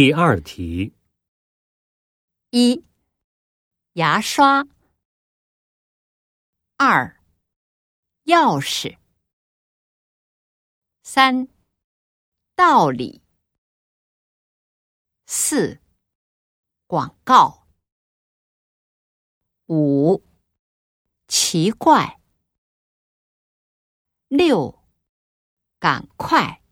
第二题。一牙刷。二钥匙。三道理。四广告。五奇怪。六赶快。